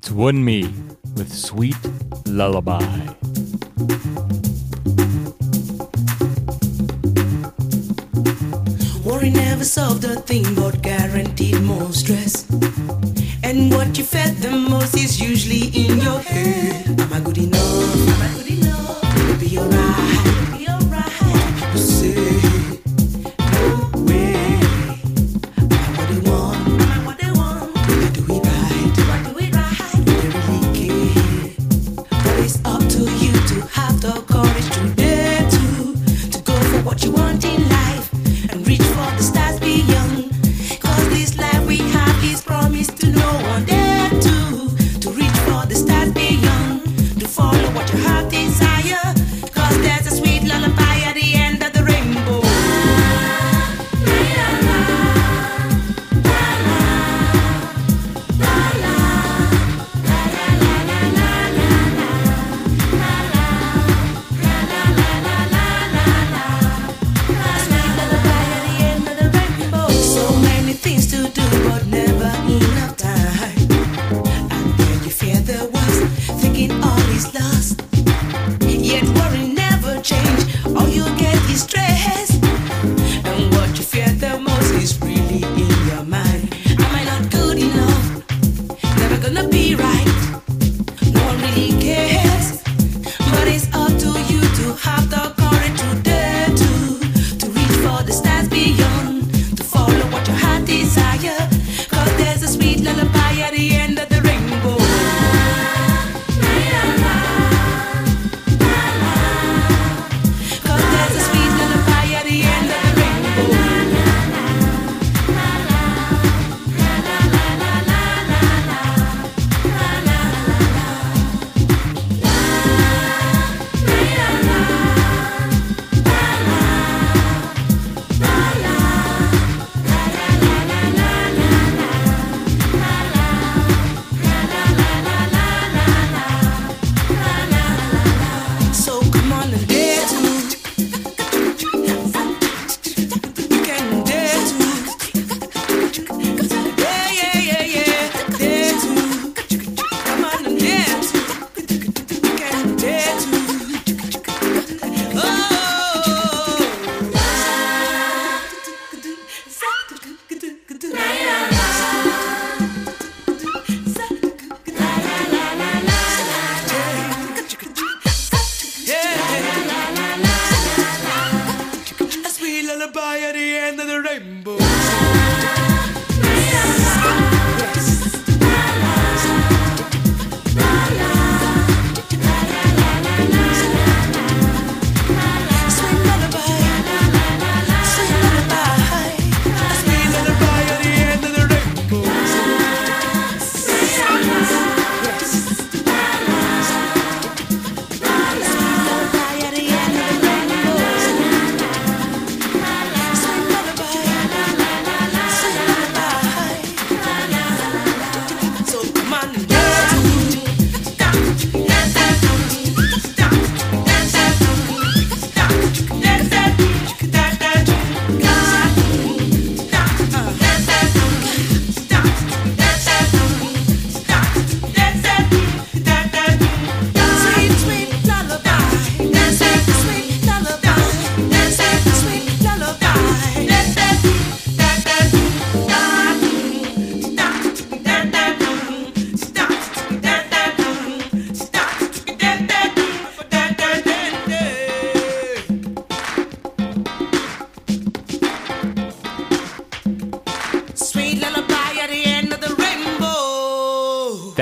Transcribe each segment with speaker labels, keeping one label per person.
Speaker 1: It's Wunmi with Sweet Lullaby.
Speaker 2: Worry never solved a thing but guaranteed more stress. And what you fed the most is usually in your head. Am I good enough?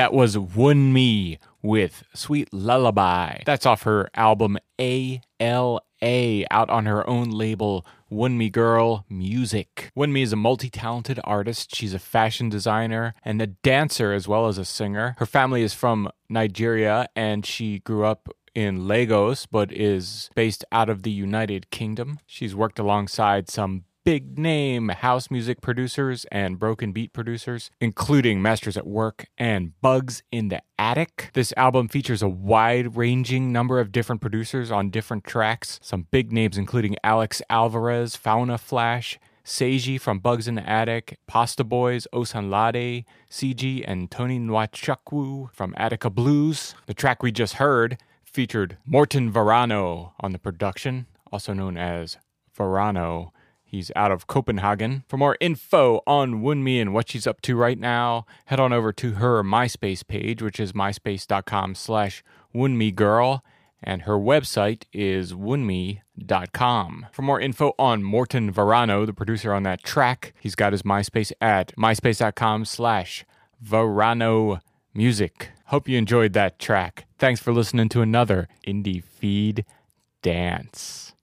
Speaker 1: That was Wunmi with Sweet Lullaby. That's off her album ALA, out on her own label, Wunmi Girl Music. Wunmi is a multi talented artist. She's a fashion designer and a dancer as well as a singer. Her family is from Nigeria and she grew up in Lagos but is based out of the United Kingdom. She's worked alongside some big name house music producers and broken beat producers, including Masters at Work and Bugs in the Attic. This album features a wide ranging number of different producers on different tracks, some big names including Alex Alvarez, Fauna Flash, Seiji from Bugs in the Attic, Pasta Boys, Osunlade, CG, and Tony Nwachukwu from Attica Blues. The track we just heard featured Morten Varano on the production, also known as Varano. He's out of Copenhagen. For more info on Wunmi and what she's up to right now, head on over to her MySpace page, which is myspace.com slash Girl, and her website is wunmi.com. For more info on Morten Varano, the producer on that track, he's got his MySpace at myspace.com slash Music. Hope you enjoyed that track. Thanks for listening to another IndieFeed Dance.